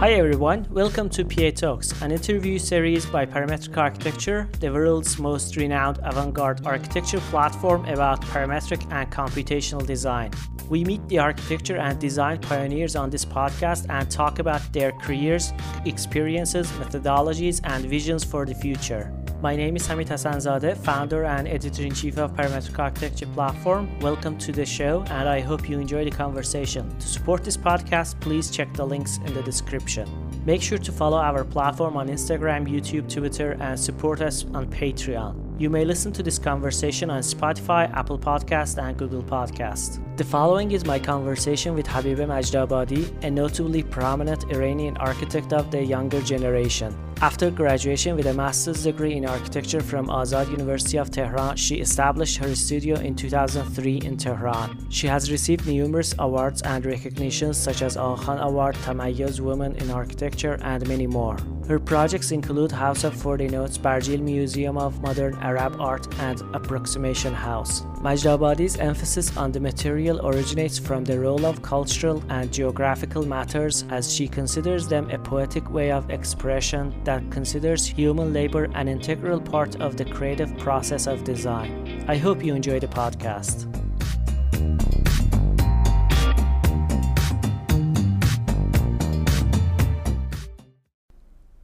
Hi everyone, welcome to PA Talks, an interview series by Parametric Architecture, the world's most renowned avant garde architecture platform about parametric and computational design. We meet the architecture and design pioneers on this podcast and talk about their careers, experiences, methodologies, and visions for the future. My name is Hamid Hassanzadeh, founder and editor in chief of Parametric Architecture Platform. Welcome to the show, and I hope you enjoy the conversation. To support this podcast, please check the links in the description. Make sure to follow our platform on Instagram, YouTube, Twitter, and support us on Patreon. You may listen to this conversation on Spotify, Apple Podcast, and Google Podcast. The following is my conversation with Habibeh Majdabadi, a notably prominent Iranian architect of the younger generation. After graduation with a master's degree in architecture from Azad University of Tehran, she established her studio in 2003 in Tehran. She has received numerous awards and recognitions such as Agha Award, Tamayouz Women in Architecture, and many more. Her projects include House of 40 Notes, Barjeel Museum of Modern Arab Art, and Approximation House. Majdabadi's emphasis on the material originates from the role of cultural and geographical matters as she considers them a poetic way of expression that considers human labor an integral part of the creative process of design. I hope you enjoy the podcast.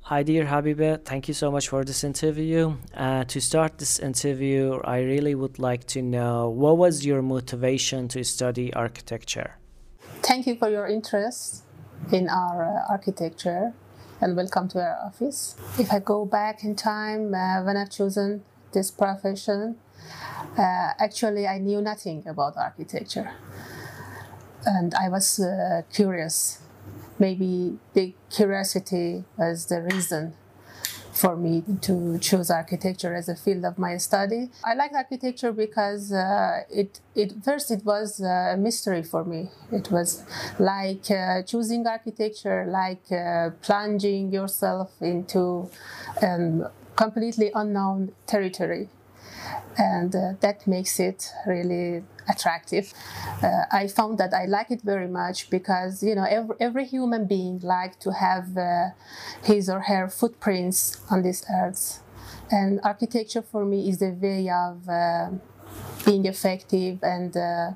Hi, dear Habibeh. Thank you so much for this interview. Uh, to start this interview, I really would like to know what was your motivation to study architecture? Thank you for your interest in our uh, architecture and welcome to our office. If I go back in time uh, when I've chosen this profession, uh, actually I knew nothing about architecture and I was uh, curious maybe the curiosity as the reason for me to choose architecture as a field of my study. I like architecture because uh, it, it first it was a mystery for me. It was like uh, choosing architecture, like uh, plunging yourself into um, completely unknown territory and uh, that makes it really attractive. Uh, I found that I like it very much because you know every, every human being like to have uh, his or her footprints on this earth, and architecture for me is a way of uh, being effective and. Uh,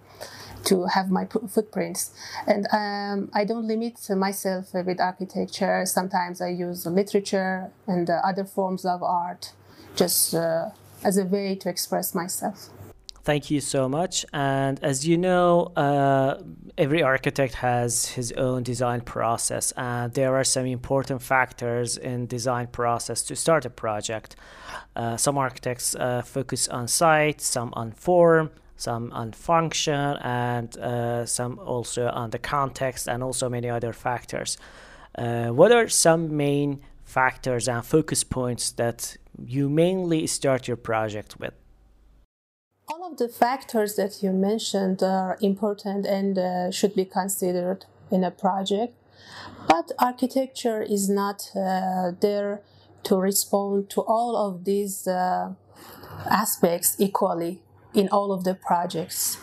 to have my footprints, and um, I don't limit myself with architecture. Sometimes I use literature and uh, other forms of art, just as a way to express myself. Thank you so much. And as you know, uh, every architect has his own design process, and there are some important factors in design process to start a project. Uh, some architects uh, focus on site, some on form, some on function, and uh, some also on the context, and also many other factors. Uh, what are some main factors and focus points that you mainly start your project with? All of the factors that you mentioned are important and uh, should be considered in a project, but architecture is not uh, there to respond to all of these uh, aspects equally in all of the projects.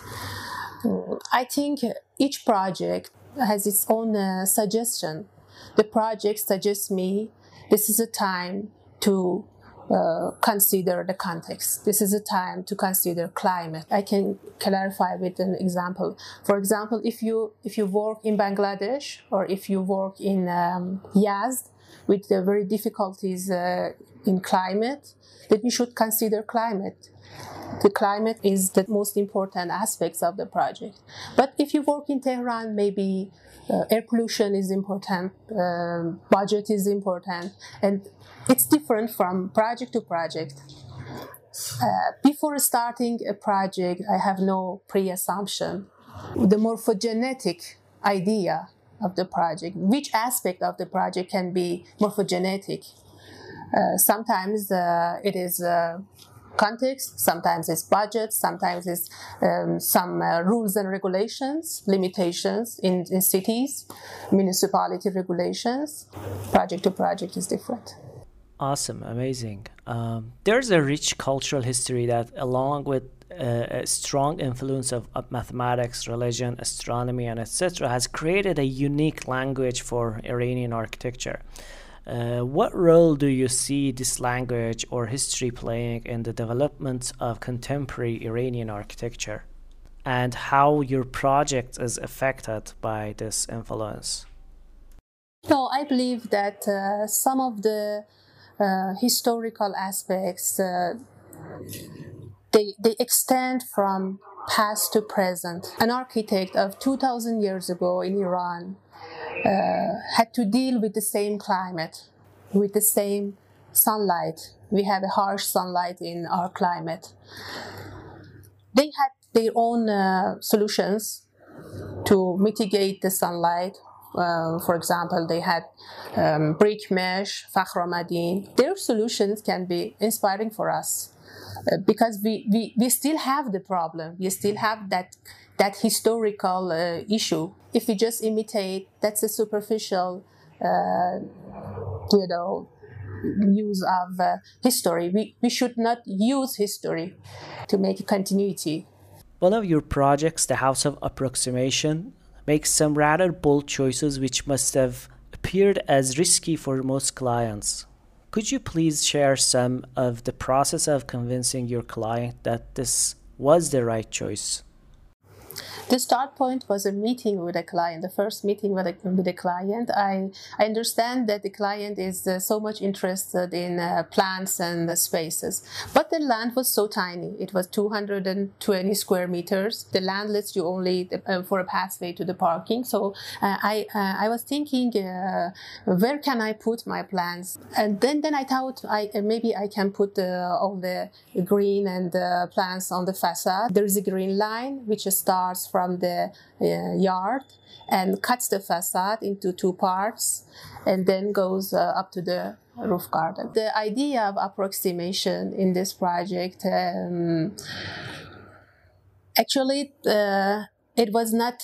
I think each project has its own uh, suggestion. The project suggests me this is a time to uh, consider the context. This is a time to consider climate. I can clarify with an example. For example, if you if you work in Bangladesh or if you work in um, Yazd with the very difficulties uh, in climate, that you should consider climate. The climate is the most important aspects of the project. But if you work in Tehran, maybe uh, air pollution is important, um, budget is important, and it's different from project to project. Uh, before starting a project, I have no pre assumption. The morphogenetic idea of the project, which aspect of the project can be morphogenetic. Uh, sometimes uh, it is uh, context, sometimes it's budget, sometimes it's um, some uh, rules and regulations, limitations in, in cities, municipality regulations. Project to project is different. Awesome, amazing. Um, there's a rich cultural history that, along with a strong influence of, of, mathematics, religion, astronomy, and etc., has created a unique language for Iranian architecture. Uh, what role do you see this language or history playing in the development of contemporary Iranian architecture? And how your project is affected by this influence? So, I believe that uh, some of the uh, historical aspects uh, they, they extend from past to present. An architect of 2000 years ago in Iran uh, had to deal with the same climate, with the same sunlight. We have a harsh sunlight in our climate. They had their own uh, solutions to mitigate the sunlight. Uh, for example, they had um, brick mesh, Fakhr-o-Madin. Their solutions can be inspiring for us because we, we, we still have the problem. We still have that that historical uh, issue. If we just imitate, that's a superficial, uh, you know, use of uh, history. We, we should not use history to make a continuity. One of your projects, the House of Approximation, makes some rather bold choices which must have appeared as risky for most clients. Could you please share some of the process of convincing your client that this was the right choice? The start point was a meeting with a client, the first meeting with a, with a client. I, I understand that the client is uh, so much interested in uh, plants and uh, spaces, but the land was so tiny. It was 220 square meters. The land lets you only uh, for a pathway to the parking. So uh, I, uh, I was thinking, where can I put my plants? And then, then I thought I, maybe I can put all the green and plants on the facade. There is a green line which starts from the uh, yard and cuts the facade into two parts and then goes uh, up to the roof garden. The idea of approximation in this project um, actually uh, it was not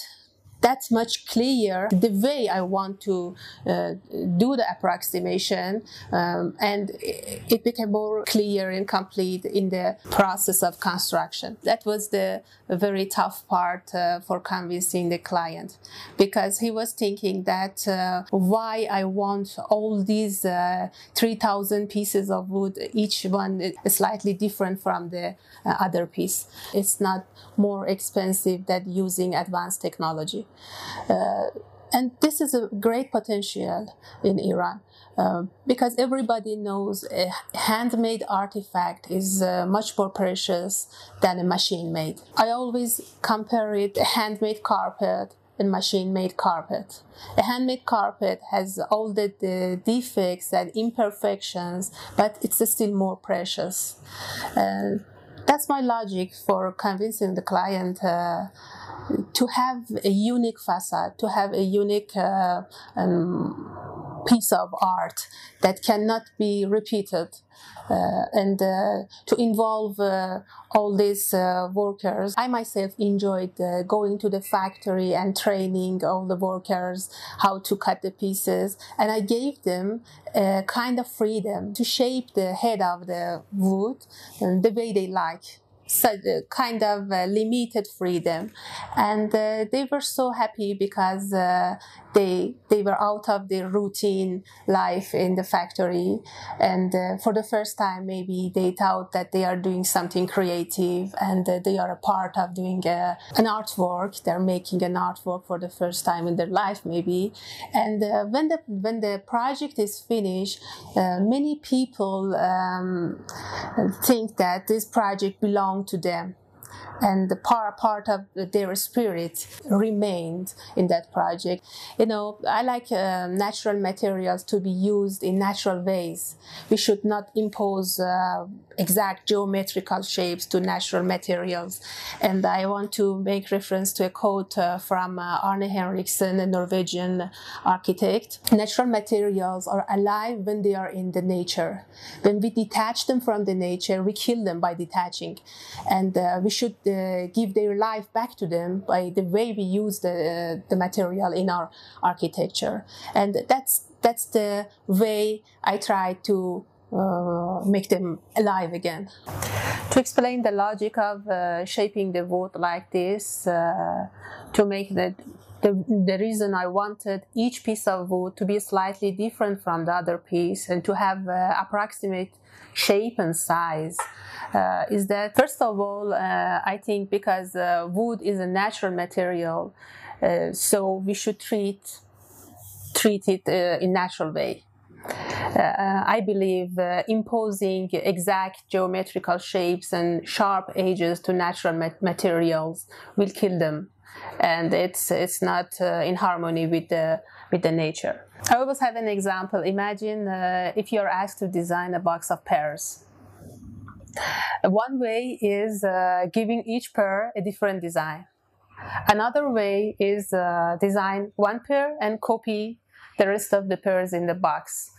that much clearer the way I want to uh, do the approximation, um, and it became more clear and complete in the process of construction. That was the very tough part uh, for convincing the client because he was thinking that uh, why I want all these uh, 3,000 pieces of wood, each one slightly different from the uh, other piece. It's not more expensive than using advanced technology. Uh, and this is a great potential in Iran uh, because everybody knows a handmade artifact is uh, much more precious than a machine made. I always compare it a handmade carpet and machine made carpet. A handmade carpet has all the, the, defects and imperfections, but it's still more precious. that's my logic for convincing the client uh, to have a unique facade, to have a unique uh, um, piece of art that cannot be repeated, uh, and uh, to involve uh, all these uh, workers. I myself enjoyed going to the factory and training all the workers how to cut the pieces, and I gave them a kind of freedom to shape the head of the wood the way they like such a kind of uh, limited freedom. And uh, they were so happy because uh, they they were out of their routine life in the factory. And uh, for the first time maybe they thought that they are doing something creative and uh, they are a part of doing uh, an artwork. They're making an artwork for the first time in their life maybe. And when the when the project is finished many people um, think that this project belongs to them and the part, part of their spirit remained in that project. You know, I like uh, natural materials to be used in natural ways. We should not impose uh, exact geometrical shapes to natural materials. And I want to make reference to a quote uh, from uh, Arne Henriksen, a Norwegian architect. Natural materials are alive when they are in the nature. When we detach them from the nature, we kill them by detaching. And uh, we should uh, give their life back to them by the way we use the, the material in our architecture. And that's, that's the way I try to uh, make them alive again. To explain the logic of uh, shaping the wood like this, uh, to make the, the, the reason I wanted each piece of wood to be slightly different from the other piece and to have uh, approximate shape and size uh, is that first of all, uh, I think because uh, wood is a natural material, uh, so we should treat treat it uh, in natural way. Uh, I believe imposing exact geometrical shapes and sharp edges to natural materials will kill them, and it's it's not in harmony with the with the nature. I always have an example. Imagine if you're asked to design a box of pears one way is uh, giving each pair a different design. Another way is uh, design one pair and copy the rest of the pairs in the box.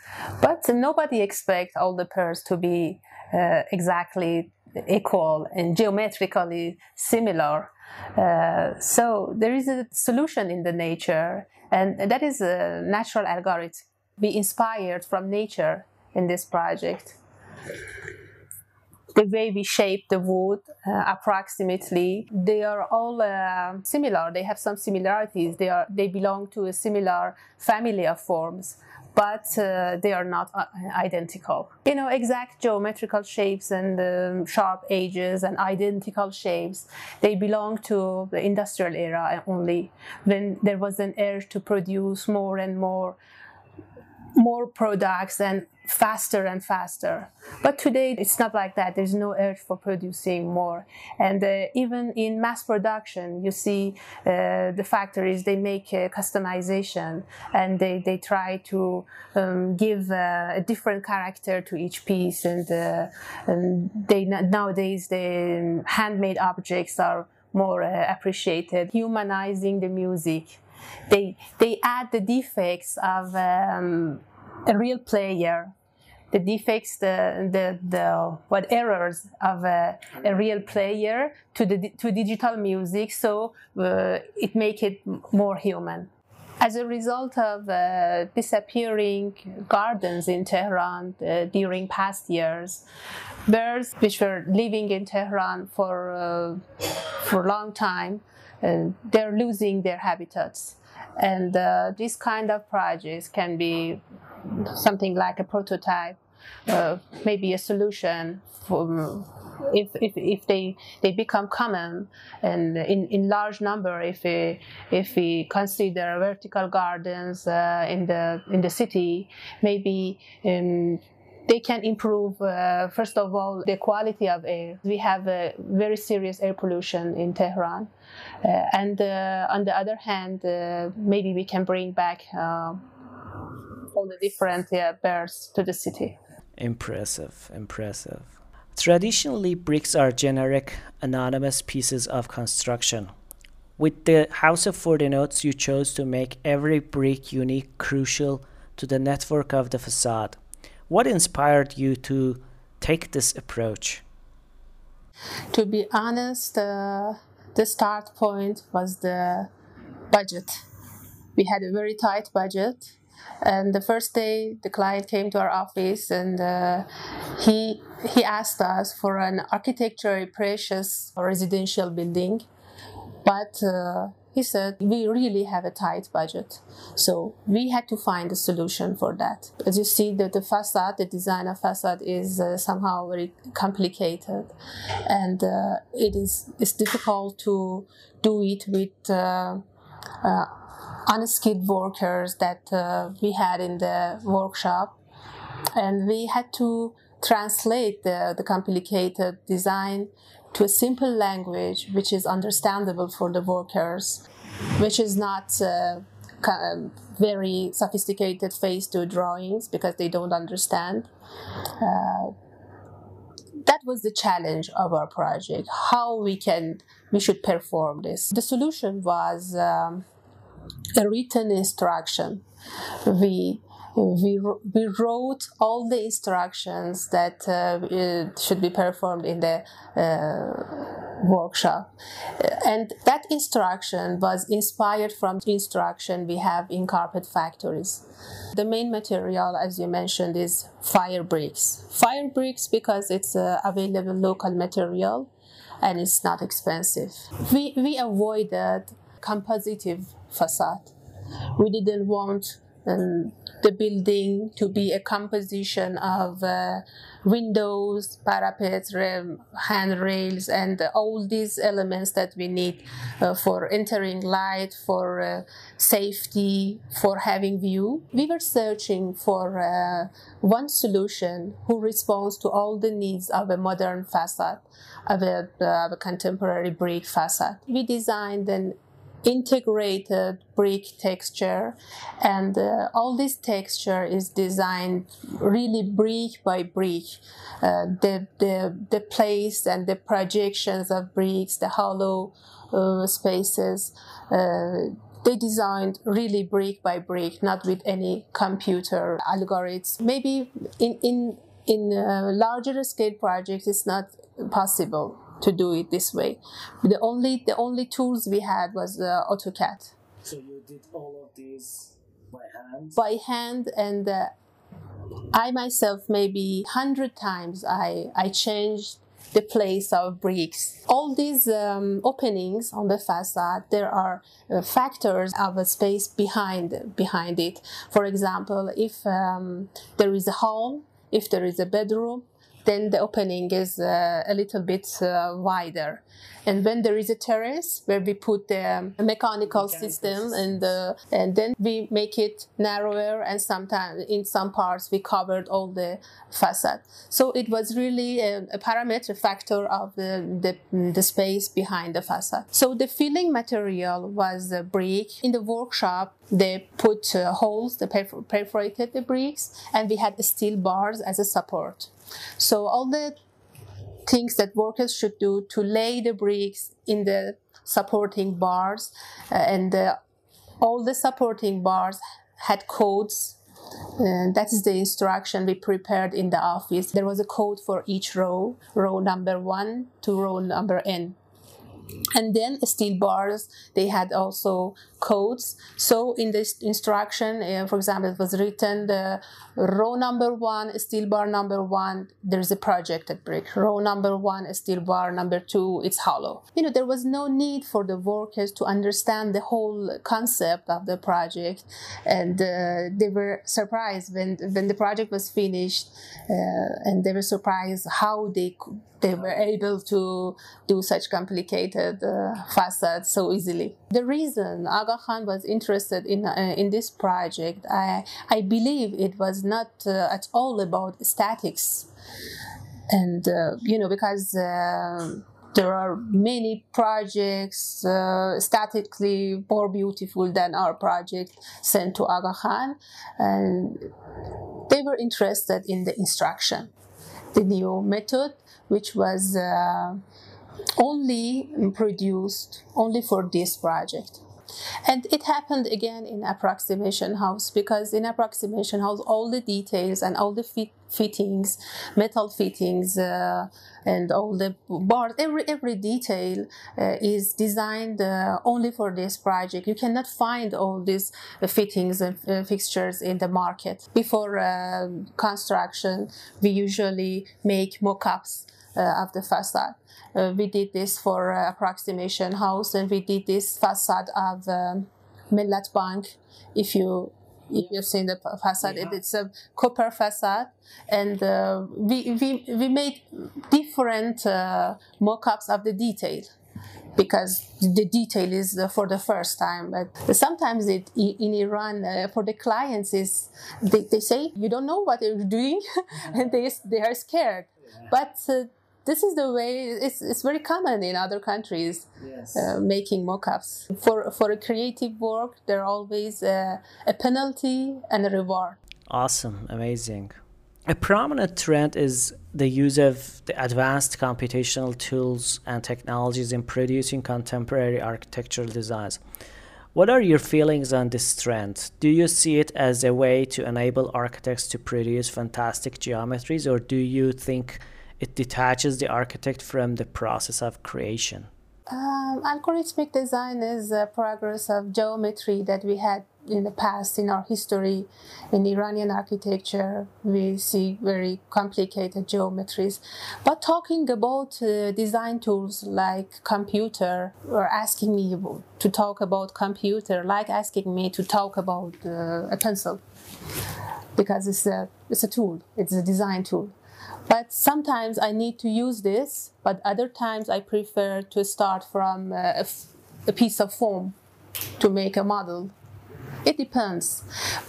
But nobody expects all the pairs to be uh, exactly equal and geometrically similar. Uh, so there is a solution in the nature, and that is a natural algorithm. Be inspired from nature in this project. The way we shape the wood uh, approximately they are all uh, similar. They have some similarities. They are they belong to a similar family of forms but uh, they are not uh, identical. You know, exact geometrical shapes and um, sharp edges and identical shapes, they belong to the industrial era only, when there was an urge to produce more and more more products and faster and faster. But today it's not like that. There's no urge for producing more. And uh, even in mass production, you see uh, the factories, they make uh, customization and they, they try to um, give uh, a different character to each piece. And, uh, and they nowadays, the handmade objects are more uh, appreciated, humanizing the music they they add the defects of um, a real player the defects, the, the, the what errors of a, a real player to the to digital music, so uh, it make it more human. As a result of uh, disappearing gardens in Tehran uh, during past years, birds which were living in Tehran for uh, for a long time, uh, they're losing their habitats, and uh, this kind of projects can be something like a prototype, uh, maybe a solution for if, if, if they, they become common and in, in large number if we, if we consider vertical gardens uh, in the in the city maybe um, they can improve uh, first of all the quality of air we have a very serious air pollution in tehran uh, and uh, on the other hand uh, maybe we can bring back uh, all the different birds to the city. Impressive, impressive. Traditionally, bricks are generic, anonymous pieces of construction. With the House of 40 Notes, you chose to make every brick unique, crucial to the network of the facade. What inspired you to take this approach? To be honest, uh, the start point was the budget. We had a very tight budget and the first day, the client came to our office and uh, he he asked us for an architecturally precious residential building, but uh, he said we really have a tight budget so we had to find a solution for that as you see the, the facade the design of facade is uh, somehow very complicated and uh, it is it's difficult to do it with uh, uh unskilled workers that uh, we had in the workshop. And we had to translate the, the complicated design to a simple language which is understandable for the workers, which is not uh, very sophisticated face to drawings because they don't understand. Uh, that was the challenge of our project how we can we should perform this the solution was um, a written instruction. We we, we wrote all the instructions that uh, should be performed in the uh, workshop. And that instruction was inspired from instruction we have in carpet factories. The main material, as you mentioned, is fire bricks. Fire bricks because it's a available local material and it's not expensive. We, we avoided compositive facade. We didn't want um, the building to be a composition of uh, windows, parapets, handrails, and all these elements that we need uh, for entering light, for uh, safety, for having view. We were searching for uh, one solution who responds to all the needs of a modern facade, of a, of a contemporary brick facade. We designed an integrated brick texture and uh, all this texture is designed really brick by brick. Uh, the, the, the place and the projections of bricks the hollow uh, spaces uh, they designed really brick by brick not with any computer algorithms. Maybe in in in larger scale projects it's not possible to do it this way. The only the only tools we had was uh, AutoCAD. So you did all of these by hand. By hand, and uh, I myself maybe hundred times I I changed the place of bricks. All these um, openings on the facade, there are uh, factors of a space behind behind it. For example, if um, there is a hall, if there is a bedroom, then the opening is uh, a little bit uh, wider. And when there is a terrace where we put the mechanical, system and uh, and then we make it narrower and sometimes in some parts we covered all the facade. So it was really a, a parameter factor of the, the, the space behind the facade. So the filling material was brick. In the workshop they put uh, holes, they perforated the bricks and we had steel bars as a support. So all the things that workers should do to lay the bricks in the supporting bars uh, and uh, all the supporting bars had codes uh, that is the instruction we prepared in the office. There was a code for each row, row number one to row number n and then steel bars they had also codes. So in this instruction uh, for example it was written the row number one steel bar number one there's a projected brick. Row number one steel bar number two it's hollow. You know there was no need for the workers to understand the whole concept of the project. And uh, they were surprised when when the project was finished uh, and they were surprised how they could they were able to do such complicated uh, facades so easily. The reason Aga Khan was interested in uh, in this project, I I believe it was not uh, at all about statics, and uh, you know because. Uh, there are many projects uh, statically more beautiful than our project sent to Aga Khan, and they were interested in the instruction the new method, which was uh, only produced only for this project. And it happened again in approximation house because in approximation house all the details and all the fit, fittings, metal fittings, uh, and all the bars, every every detail uh, is designed uh, only for this project. You cannot find all these fittings and uh, fixtures in the market. Before uh, construction, we usually make mock-ups uh, of the facade. Uh, we did this for uh, approximation house and we did this facade of um, Mellat Bank. If you if you've seen the facade, yeah. it's a copper facade, and uh, we, we we made different uh, mock-ups of the detail because the detail is uh, for the first time. But sometimes it, in Iran, uh, for the clients, is they, they say you don't know what you're doing, and they they are scared. Yeah. But uh, this is the way it's, it's very common in other countries yes. uh, making mock-ups. For for a creative work there are always a, a penalty and a reward. Awesome. Amazing. A prominent trend is the use of the advanced computational tools and technologies in producing contemporary architectural designs. What are your feelings on this trend? Do you see it as a way to enable architects to produce fantastic geometries, or do you think it detaches the architect from the process of creation? Um, algorithmic design is a progress of geometry that we had in the past in our history in Iranian architecture. We see very complicated geometries. But talking about uh, design tools like computer or asking me to talk about computer like asking me to talk about uh, a pencil. Because it's a it's a tool. It's a design tool but sometimes I need to use this, but other times I prefer to start from a, a piece of foam to make a model it depends.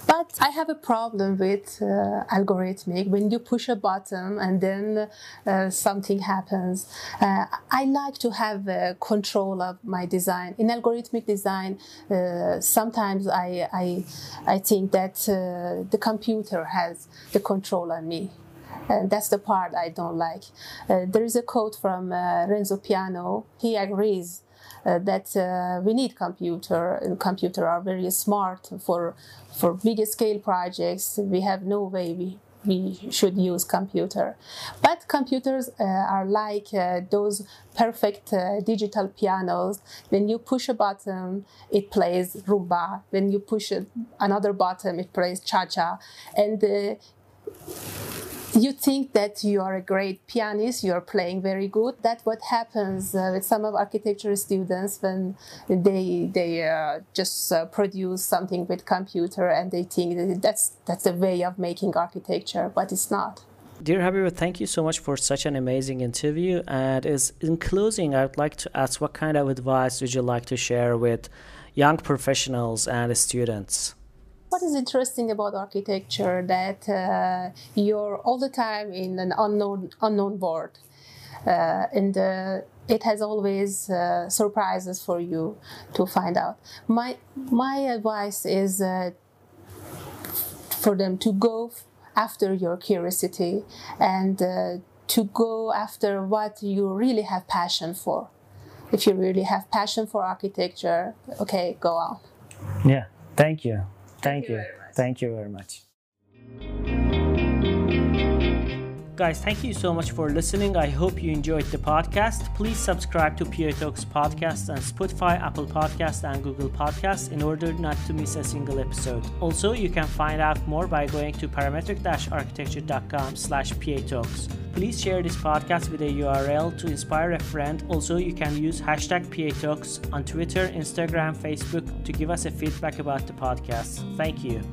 But I have a problem with uh, algorithmic. When you push a button and then uh, something happens, uh, I like to have uh, control of my design. In algorithmic design, uh, sometimes I, I, I think that uh, the computer has the control on me. And that's the part I don't like. there is a quote from Renzo Piano. He agrees uh, that uh, we need computer and computer are very smart for for big scale projects. We have no way we we should use computer. But computers uh, are like uh, those perfect uh, digital pianos. When you push a button it plays rumba. When you push another button it plays cha-cha. And uh, you think that you are a great pianist, you are playing very good. That's what happens uh, with some of architecture students when they they uh, just uh, produce something with computer and they think that that's that's the way of making architecture, but it's not. Dear Habibeh, thank you so much for such an amazing interview. And as in closing, I would like to ask what kind of advice would you like to share with young professionals and students? What is interesting about architecture that uh, you're all the time in an unknown unknown world uh, and uh, it has always uh, surprises for you to find out. My my advice is uh, for them to go after your curiosity and uh, to go after what you really have passion for. If you really have passion for architecture okay go on yeah thank you Thank, you. Thank you very much. Guys, thank you so much for listening. I hope you enjoyed the podcast. Please subscribe to PA Talks podcast on Spotify, Apple Podcast, and Google Podcasts in order not to miss a single episode. Also, you can find out more by going to parametric-architecture.com slash PA Talks. Please share this podcast with a URL to inspire a friend. Also, you can use hashtag PA Talks on Twitter, Instagram, Facebook to give us a feedback about the podcast. Thank you.